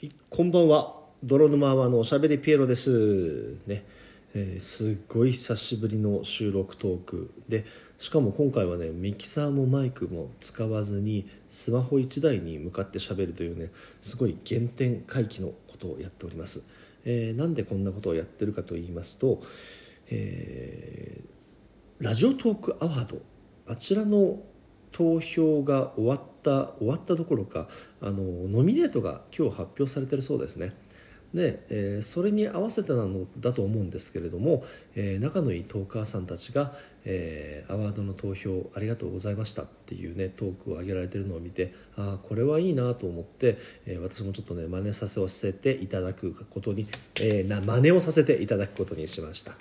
はいこんばんは。泥沼アワーのおしゃべりピエロです。ね、えーすっごい久しぶりの収録トークでしかも今回はねミキサーもマイクも使わずにスマホ1台に向かってしゃべるというねすごい原点回帰のことをやっております、えーなんでこんなことをやってるかと言いますと、えーラジオトークアワードあちらの投票が終わった終わったどころかあのノミネートが今日発表されてるそうですねで、えーそれに合わせてなのだと思うんですけれども、えー仲のいいトーカーさんたちが、えーアワードの投票ありがとうございましたっていうねトークを上げられてるのを見てああこれはいいなと思って、えー私もちょっとね真似させていただくことに、えーな真似をさせていただくことにしました。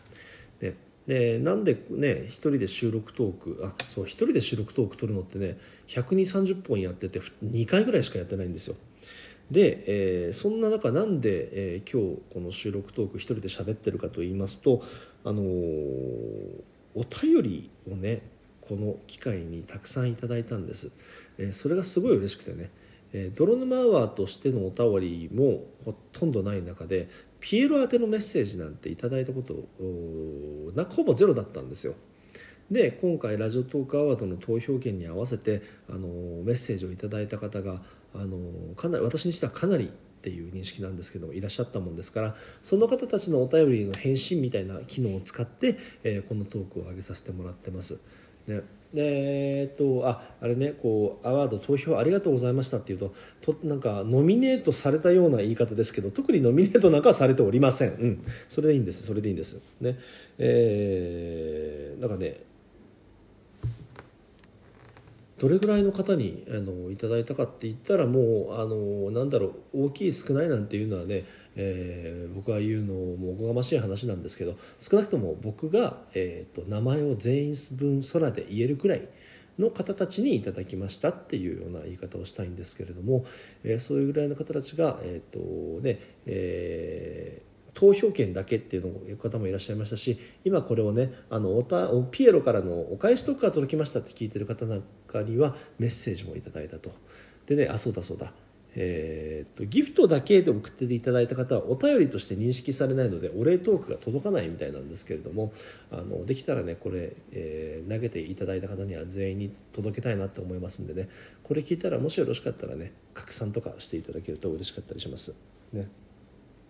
ででなんでね一人で収録トークあそう一人で収録トーク撮るのってね12030本やってて2回ぐらいしかやってないんですよ。で、えーそんな中なんで、えー今日この収録トーク一人で喋ってるかと言いますとあのーお便りをねこの機会にたくさんいただいたんです、えーそれがすごい嬉しくてね。え泥沼アワーとしてのお便りもほとんどない中でピエロ宛てのメッセージなんていただいたことなほぼゼロだったんですよで今回ラジオトークアワードの投票権に合わせてあのメッセージをいただいた方があのかなり私にしてはかなりっていう認識なんですけどいらっしゃったもんですからその方たちのお便りの返信みたいな機能を使って、えーこのトークを上げさせてもらってます。ねでえっとああれねこうアワード投票ありがとうございましたっていうととなんかノミネートされたような言い方ですけど特にノミネートなんかはされておりません、うん、それでいいんです。それでいいんです。ね。えー、なんかねどれぐらいの方にあのいただいたかって言ったらもうあのなんだろう大きい少ないなんていうのはね、えー僕が言うのもおこがましい話なんですけど少なくとも僕が、えー、と名前を全員分空で言えるくらいの方たちにいただきましたっていうような言い方をしたいんですけれども、えーそういうぐらいの方たちが、えーとねえー投票権だけっていうのを言う方もいらっしゃいましたし今これをねあのおたピエロからのお返しとかが届きましたって聞いてる方なんかにはメッセージもいただいたと。でねあそうだそうだ。えー、とギフトだけで送っていただいた方はお便りとして認識されないのでお礼トークが届かないみたいなんですけれどもあのできたらねこれ、えー投げていただいた方には全員に届けたいなと思いますんでね。これ聞いたらもしよろしかったらね拡散とかしていただけると嬉しかったりします。ね。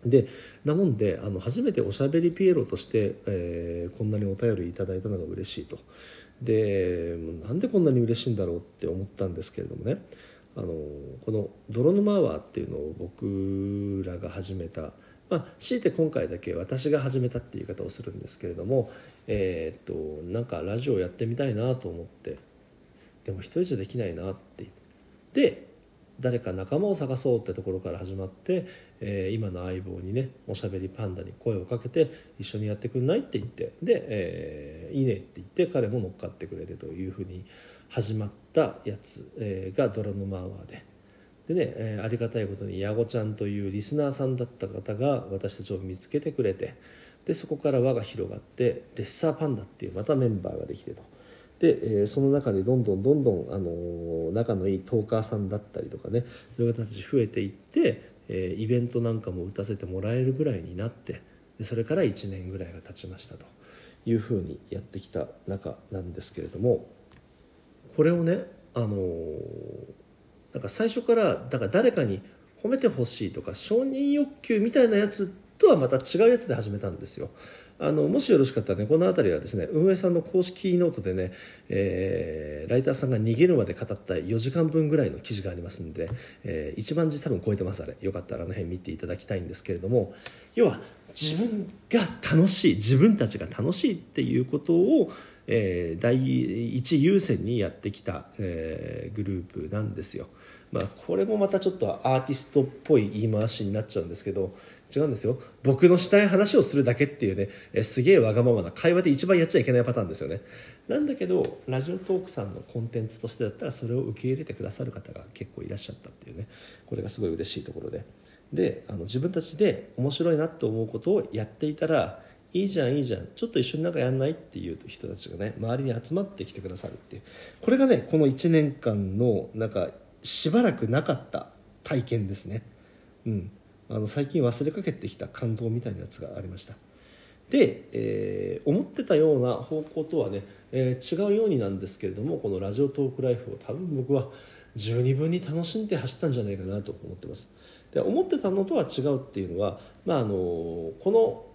でなもんであの初めておしゃべりピエロとして、えーこんなにお便りいただいたのが嬉しいと。でなんでこんなに嬉しいんだろうって思ったんですけれどもね。あのこの「泥沼アワー」っていうのを僕らが始めたまあ強いて今回だけ私が始めたっていう言い方をするんですけれどもえーっとなんかラジオやってみたいなと思ってでも一人じゃできないなって言ってで誰か仲間を探そうってところから始まって、えー今の相棒にねおしゃべりパンダに声をかけて一緒にやってくんないって言ってで、えーいいねって言って彼も乗っかってくれるというふうに始まったやつ、えーが「ドラノマアワーで」でね、えーありがたいことに矢後ちゃんというリスナーさんだった方が私たちを見つけてくれてでそこから輪が広がってレッサーパンダっていうまたメンバーができてと。で、えーその中でどんどんどんどん、あのー仲のいいトーカーさんだったりとかねそういう方たち増えていって、えーイベントなんかも打たせてもらえるぐらいになってでそれから1年ぐらいが経ちましたというふうにやってきた中なんですけれどもこれをね、あのなんか最初からだから誰かに褒めてほしいとか承認欲求みたいなやつとはまた違うやつで始めたんですよ。あのもしよろしかったらねこの辺りはですね運営さんの公式ノートでね、えーライターさんが逃げるまで語った4時間分ぐらいの記事がありますんで、えー1万字多分超えてますあれよかったらあの辺見ていただきたいんですけれども要は自分が楽しい自分たちが楽しいっていうことを、えー第一優先にやってきた、えーグループなんですよ。まあ、これもまたちょっとアーティストっぽい言い回しになっちゃうんですけど違うんですよ。僕のしたい話をするだけっていうねえすげえわがままな会話で一番やっちゃいけないパターンですよね。なんだけどラジオトークさんのコンテンツとしてだったらそれを受け入れてくださる方が結構いらっしゃったっていうね。これがすごい嬉しいところで。であの自分たちで面白いなと思うことをやっていたらいいじゃんいいじゃん。ちょっと一緒になんかやんないっていう人たちがね周りに集まってきてくださるっていう。これがねこの1年間のなんかしばらくなかった体験ですね、うん、あの最近忘れかけてきた感動みたいなやつがありました。で、えー、思ってたような方向とはね、えー、違うようになんですけれどもこのラジオトークライフを多分僕は十二分に楽しんで走ったんじゃないかなと思ってます。で思ってたのとは違うっていうのは、まあ、あのこの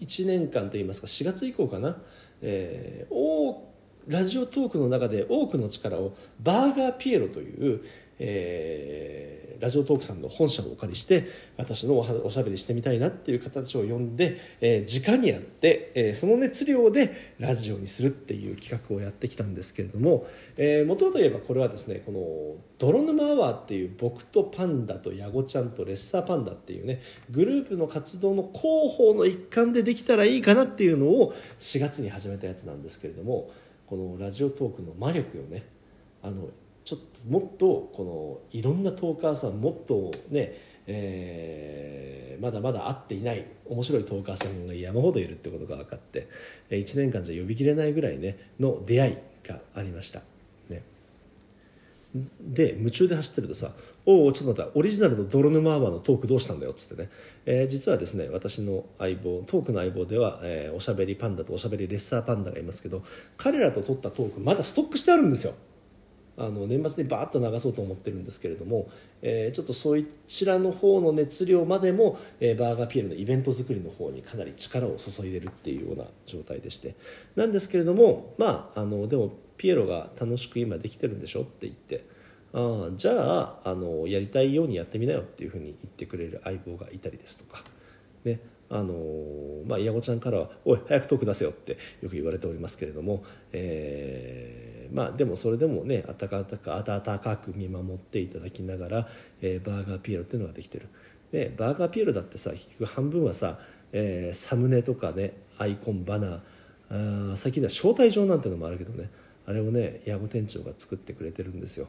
1年間といいますか4月以降かな、えー、ラジオトークの中で多くの力をバーガーピエロという、えー、ラジオトークさんの本社をお借りして私のおしゃべりしてみたいなっていう形を呼んで、えー、直にやって、えー、その熱量でラジオにするっていう企画をやってきたんですけれどももともと言えばこれはですねこの「泥沼アワー」っていう僕とパンダとヤゴちゃんとレッサーパンダっていうねグループの活動の広報の一環でできたらいいかなっていうのを4月に始めたやつなんですけれどもこのラジオトークの魔力をねあのちょっともっとこのいろんなトーカーさんもっとねえー、まだまだ会っていない面白いトーカーさんが山ほどいるってことが分かって1年間じゃ呼びきれないぐらいねの出会いがありました。ね、で夢中で走ってるとさ「おおちょっと待ったオリジナルの泥沼アワーのトークどうしたんだよ」っつってね、えー、実はですね私の相棒トークの相棒では、えー、おしゃべりパンダとおしゃべりレッサーパンダがいますけど彼らと撮ったトークまだストックしてあるんですよ。あの年末にバーッと流そうと思ってるんですけれども、えー、ちょっとそちらの方の熱量までも、えー、バーガーピエロのイベント作りの方にかなり力を注いでるっていうような状態でして。なんですけれどもまああのでもピエロが楽しく今できてるんでしょって言って。あじゃああのやりたいようにやってみなよっていうふうに言ってくれる相棒がいたりですとか。ねあのまあ、イヤゴちゃんからは「おい早くトーク出せよ」ってよく言われておりますけれども、えー、まあでもそれでもね温かく温かく見守っていただきながら、えー、バーガーピエロっていうのができてる。でバーガーピエロだってさ結局半分はさ、えー、サムネとかねアイコンバナーあ最近では招待状なんてのもあるけどねあれをね矢後店長が作ってくれてるんですよ、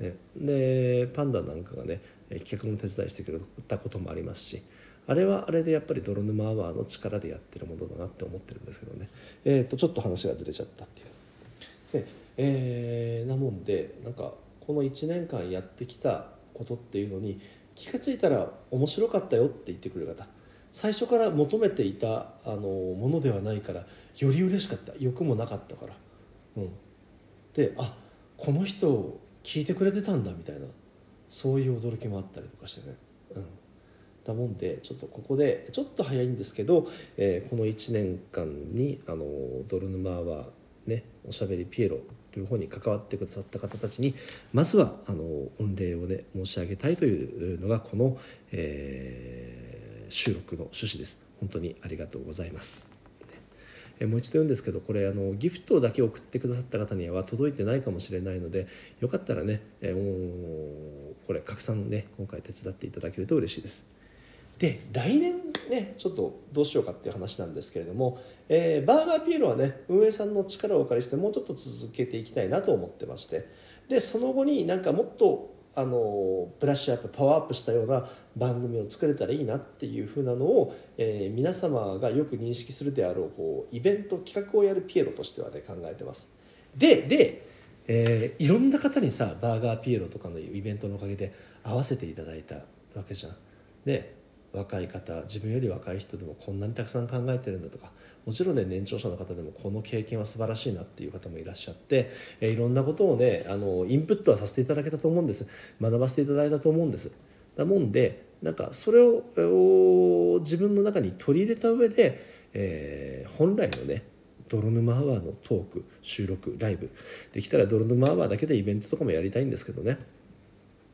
ね、でパンダなんかがね企画の手伝いしてくれたこともありますしあれはあれでやっぱり泥沼アワーの力でやってるものだなって思ってるんですけどね、えー、とちょっと話がずれちゃったっていう。で、えー、なもんでなんかこの1年間やってきたことっていうのに気が付いたら面白かったよって言ってくれる方。最初から求めていたあのものではないからより嬉しかった。欲もなかったから、うん、であこの人聞いてくれてたんだみたいな。そういう驚きもあったりとかしてね、うん、だもんでちょっとここでちょっと早いんですけど、えー、この1年間にあのドル沼はねおしゃべりピエロ両方に関わってくださった方たちにまずはあの御礼をね申し上げたいというのがこの、えー、収録の趣旨です本当にありがとうございます。もう一度言うんですけどこれあのギフトだけ送ってくださった方には届いてないかもしれないのでよかったらね、えー、これ拡散ね今回手伝っていただけると嬉しいです。で来年ねちょっとどうしようかっていう話なんですけれども、えー、バーガーピエロはね運営さんの力をお借りしてもうちょっと続けていきたいなと思ってましてでその後になんかもっとあのブラッシュアップパワーアップしたような番組を作れたらいいなっていうふうなのを、えー、皆様がよく認識するであろうこうイベント企画をやるピエロとしてはね考えてます。でで、えー、いろんな方にさバーガーピエロとかのイベントのおかげで会わせていただいたわけじゃん。で若い方自分より若い人でもこんなにたくさん考えてるんだとかもちろんね年長者の方でもこの経験は素晴らしいなっていう方もいらっしゃって、えいろんなことをねあのインプットはさせていただけたと思うんです。学ばせていただいたと思うんです。だもんでなんかそれを自分の中に取り入れた上で、えー、本来のね泥沼アワーのトーク収録ライブ。できたら泥沼アワーだけでイベントとかもやりたいんですけどね。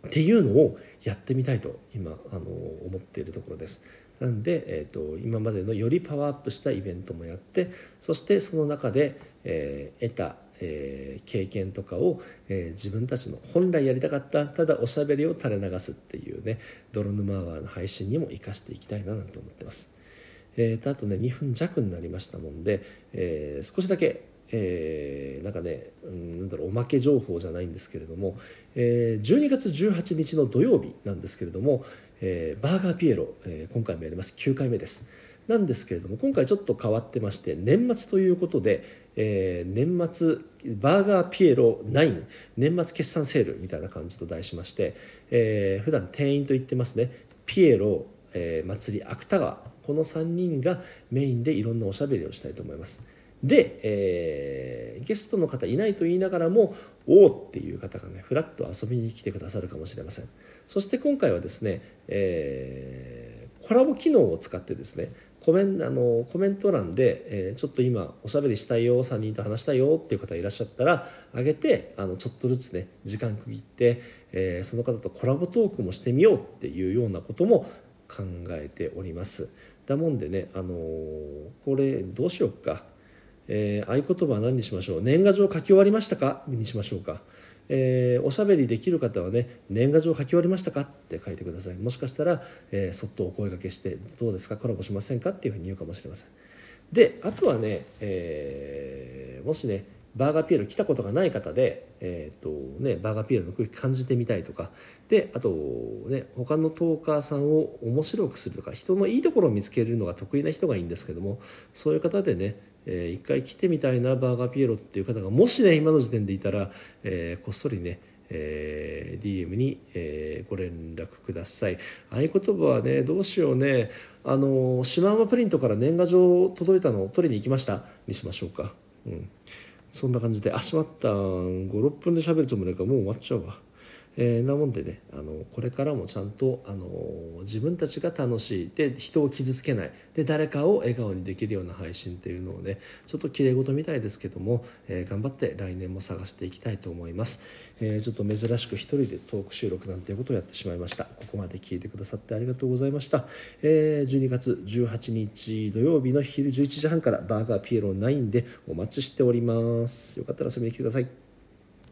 っていうのをやってみたいと今あの思っているところです。なんで、えーと、今までのよりパワーアップしたイベントもやってそしてその中で、えー、得た、えー、経験とかを、えー、自分たちの本来やりたかったただおしゃべりを垂れ流すっていうね泥沼アワーの配信にも生かしていきたいななんて思ってます。えーと、あとね2分弱になりましたもんで、えー、少しだけえー、なんかね、うん、なんだろうおまけ情報じゃないんですけれども、えー、12月18日の土曜日なんですけれども、えー、バーガーピエロ、えー、今回もやります。9回目です。なんですけれども今回ちょっと変わってまして年末ということで、えー、年末バーガーピエロ9年末決算セールみたいな感じと題しまして、えー、普段店員と言ってますね。ピエロえー、祭り芥川この3人がメインでいろんなおしゃべりをしたいと思います。で、えー、ゲストの方いないと言いながらもおおっていう方がねふらっと遊びに来てくださるかもしれません。そして今回はですね、えー、コラボ機能を使ってですねコメンあのコメント欄で、えー、ちょっと今おしゃべりしたいよ3人と話したいよっていう方いらっしゃったらあげてあのちょっとずつね時間区切って、えー、その方とコラボトークもしてみようっていうようなことも考えております。だもんでね、あのー、これどうしようか、え合言葉は何にしましょう？年賀状書き終わりましたか？にしましょうか。えー、おしゃべりできる方はね年賀状書き終わりましたか？って書いてください。もしかしたら、えー、そっとお声がけしてどうですか？コラボしませんか？っていうふうに言うかもしれません。であとはね、えー、もしねバーガーピエロ来たことがない方で、えーとね、バーガーピエロの空気感じてみたいとか。であと、ね、他のトーカーさんを面白くするとか人のいいところを見つけるのが得意な人がいいんですけどもそういう方でねえー、一回来てみたいなバーガーピエロっていう方がもしね今の時点でいたら、えー、こっそりねえー、DM に、えー、ご連絡ください。合言葉はねどうしようね。あのシマウマプリントから年賀状届いたのを取りに行きました。にしましょうか。うん。そんな感じであしまった56分で喋るつもりかもう終わっちゃうわ。えー、なもんでねあのこれからもちゃんとあの自分たちが楽しい。で人を傷つけない。で誰かを笑顔にできるような配信っていうのをねちょっときれい事みたいですけども、えー、頑張って来年も探していきたいと思います、えー、ちょっと珍しく一人でトーク収録なんていうことをやってしまいました。ここまで聞いてくださってありがとうございました、え、12月18日土曜日の昼11時半からバーガーピエロ9でお待ちしております。よかったら遊びに来てください。